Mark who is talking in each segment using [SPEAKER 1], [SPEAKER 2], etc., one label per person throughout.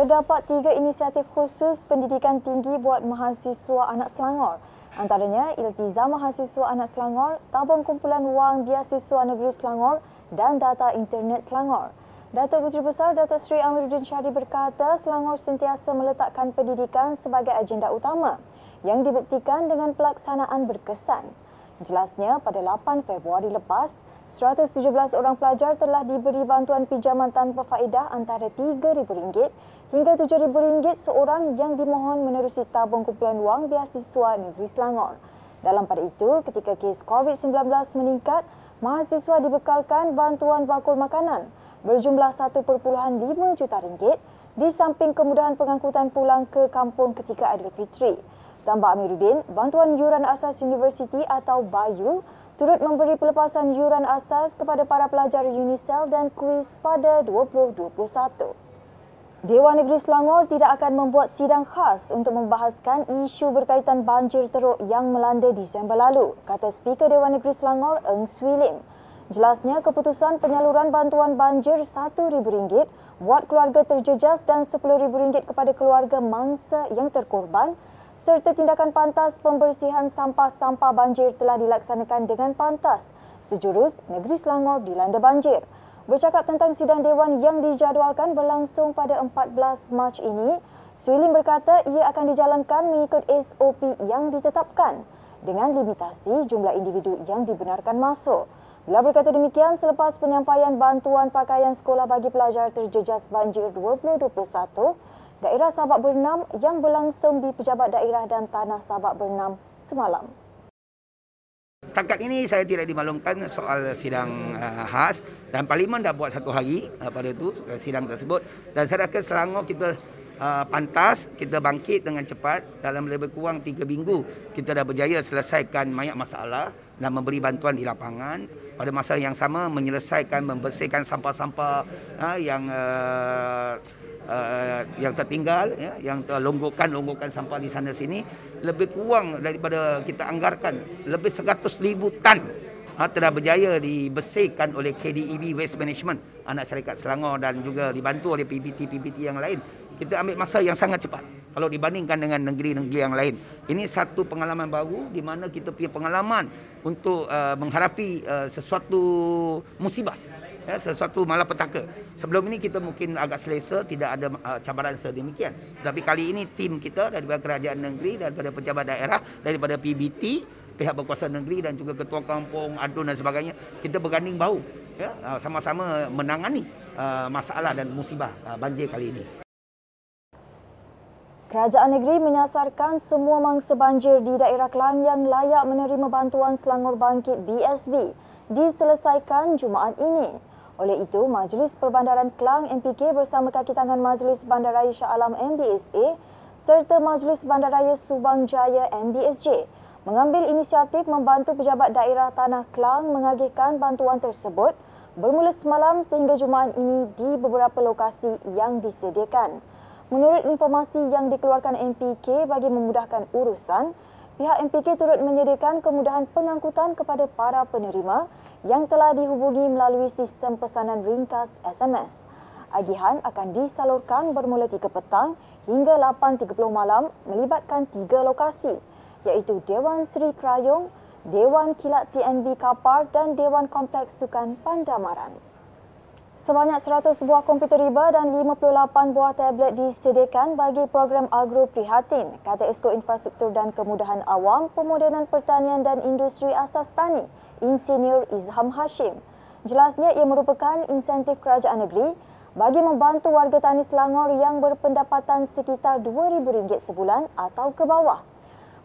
[SPEAKER 1] terdapat tiga inisiatif khusus pendidikan tinggi buat mahasiswa anak Selangor. Antaranya Iltiza Mahasiswa Anak Selangor, Tabung Kumpulan Wang Biasiswa Negeri Selangor dan Data Internet Selangor. Datuk Puteri Besar Datuk Seri Amiruddin Syari berkata Selangor sentiasa meletakkan pendidikan sebagai agenda utama yang dibuktikan dengan pelaksanaan berkesan. Jelasnya pada 8 Februari lepas, 117 orang pelajar telah diberi bantuan pinjaman tanpa faedah antara RM3,000 hingga RM7,000 seorang yang dimohon menerusi tabung kumpulan wang biasiswa negeri Selangor. Dalam pada itu, ketika kes COVID-19 meningkat, mahasiswa dibekalkan bantuan bakul makanan berjumlah 1.5 juta ringgit di samping kemudahan pengangkutan pulang ke kampung ketika Aidilfitri. Tambah Amiruddin, bantuan yuran asas universiti atau BAYU turut memberi pelepasan yuran asas kepada para pelajar Unicel dan kuis pada 2021. Dewan Negeri Selangor tidak akan membuat sidang khas untuk membahaskan isu berkaitan banjir teruk yang melanda Disember lalu, kata Speaker Dewan Negeri Selangor, Eng Swee Lim. Jelasnya keputusan penyaluran bantuan banjir RM1,000 buat keluarga terjejas dan RM10,000 kepada keluarga mangsa yang terkorban serta tindakan pantas pembersihan sampah-sampah banjir telah dilaksanakan dengan pantas sejurus negeri Selangor dilanda banjir. Bercakap tentang sidang dewan yang dijadualkan berlangsung pada 14 Mac ini, Suilim berkata ia akan dijalankan mengikut SOP yang ditetapkan dengan limitasi jumlah individu yang dibenarkan masuk. Beliau berkata demikian selepas penyampaian bantuan pakaian sekolah bagi pelajar terjejas banjir 2021 daerah Sabak Bernam yang berlangsung di Pejabat Daerah dan Tanah Sabak Bernam semalam.
[SPEAKER 2] Setakat ini saya tidak dimaklumkan soal sidang uh, khas dan Parlimen dah buat satu hari uh, pada itu uh, sidang tersebut. Dan saya rasa Selangor kita uh, pantas kita bangkit dengan cepat. Dalam lebih kurang tiga minggu kita dah berjaya selesaikan banyak masalah dan memberi bantuan di lapangan. Pada masa yang sama menyelesaikan membersihkan sampah-sampah uh, yang uh, uh, yang tertinggal ya yang terlonggokan longgokan sampah di sana sini lebih kurang daripada kita anggarkan lebih 100,000 tan ha, telah berjaya dibersihkan oleh KDEB Waste Management anak syarikat Selangor dan juga dibantu oleh PBT-PBT yang lain. Kita ambil masa yang sangat cepat. Kalau dibandingkan dengan negeri-negeri yang lain. Ini satu pengalaman baru di mana kita punya pengalaman untuk uh, menghadapi uh, sesuatu musibah ya, sesuatu malapetaka. Sebelum ini kita mungkin agak selesa, tidak ada uh, cabaran sedemikian. Tapi kali ini tim kita daripada kerajaan negeri, daripada pejabat daerah, daripada PBT, pihak berkuasa negeri dan juga ketua kampung, adun dan sebagainya, kita berganding bahu ya, uh, sama-sama menangani uh, masalah dan musibah uh, banjir kali ini.
[SPEAKER 1] Kerajaan negeri menyasarkan semua mangsa banjir di daerah Kelang yang layak menerima bantuan Selangor Bangkit BSB diselesaikan Jumaat ini. Oleh itu, Majlis Perbandaran Kelang MPK bersama kaki tangan Majlis Bandaraya Shah Alam MBSA serta Majlis Bandaraya Subang Jaya MBSJ mengambil inisiatif membantu pejabat daerah Tanah Kelang mengagihkan bantuan tersebut bermula semalam sehingga Jumaat ini di beberapa lokasi yang disediakan. Menurut informasi yang dikeluarkan MPK bagi memudahkan urusan, pihak MPK turut menyediakan kemudahan pengangkutan kepada para penerima yang telah dihubungi melalui sistem pesanan ringkas SMS. Agihan akan disalurkan bermula 3 petang hingga 8.30 malam melibatkan tiga lokasi iaitu Dewan Seri Krayong, Dewan Kilat TNB Kapar dan Dewan Kompleks Sukan Pandamaran. Sebanyak 100 buah komputer riba dan 58 buah tablet disediakan bagi program Agro Prihatin, kata Esko Infrastruktur dan Kemudahan Awam, Pemodenan Pertanian dan Industri Asas Tani, Insinyur Izham Hashim. Jelasnya ia merupakan insentif kerajaan negeri bagi membantu warga tani Selangor yang berpendapatan sekitar RM2,000 sebulan atau ke bawah.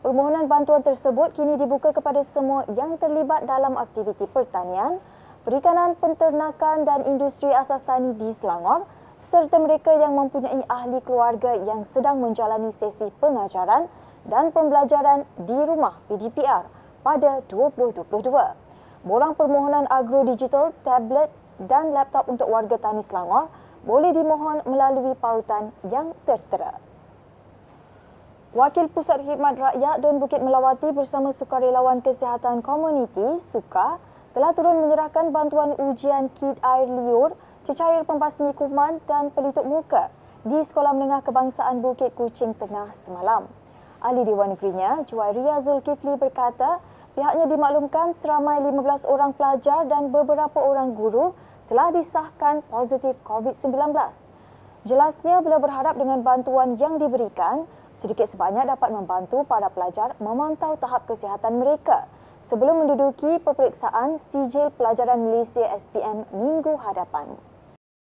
[SPEAKER 1] Permohonan bantuan tersebut kini dibuka kepada semua yang terlibat dalam aktiviti pertanian, perikanan, penternakan dan industri asas tani di Selangor serta mereka yang mempunyai ahli keluarga yang sedang menjalani sesi pengajaran dan pembelajaran di rumah PDPR pada 2022. Borang permohonan agro digital, tablet dan laptop untuk warga tani Selangor boleh dimohon melalui pautan yang tertera. Wakil Pusat Khidmat Rakyat Dun Bukit Melawati bersama Sukarelawan Kesihatan Komuniti, SUKA, telah turun menyerahkan bantuan ujian kit air liur, cecair pembasmi kuman dan pelitup muka di Sekolah Menengah Kebangsaan Bukit Kuching Tengah semalam. Ahli Dewan Negerinya, Juwairia Zulkifli berkata, pihaknya dimaklumkan seramai 15 orang pelajar dan beberapa orang guru telah disahkan positif COVID-19. Jelasnya, beliau berharap dengan bantuan yang diberikan, sedikit sebanyak dapat membantu para pelajar memantau tahap kesihatan mereka sebelum menduduki peperiksaan sijil pelajaran Malaysia SPM minggu hadapan.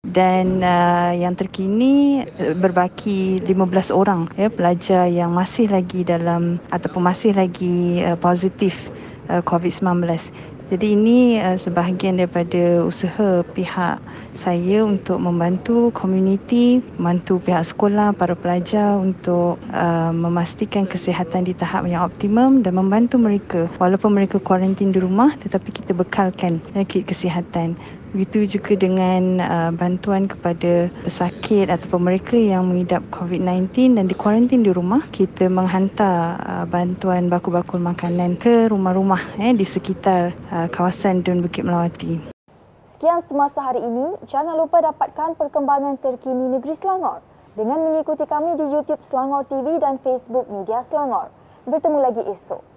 [SPEAKER 3] Dan uh, yang terkini uh, berbaki 15 orang ya pelajar yang masih lagi dalam ataupun masih lagi uh, positif uh, COVID-19. Jadi ini uh, sebahagian daripada usaha pihak saya untuk membantu komuniti, membantu pihak sekolah, para pelajar untuk uh, memastikan kesihatan di tahap yang optimum dan membantu mereka walaupun mereka kuarantin di rumah tetapi kita bekalkan uh, kit kesihatan. Begitu juga dengan uh, bantuan kepada pesakit ataupun mereka yang mengidap COVID-19 dan dikuarantin di rumah. Kita menghantar uh, bantuan bakul-bakul makanan ke rumah-rumah eh, di sekitar uh, kawasan Dun Bukit Melawati.
[SPEAKER 1] Sekian semasa hari ini. Jangan lupa dapatkan perkembangan terkini negeri Selangor dengan mengikuti kami di YouTube Selangor TV dan Facebook Media Selangor. Bertemu lagi esok.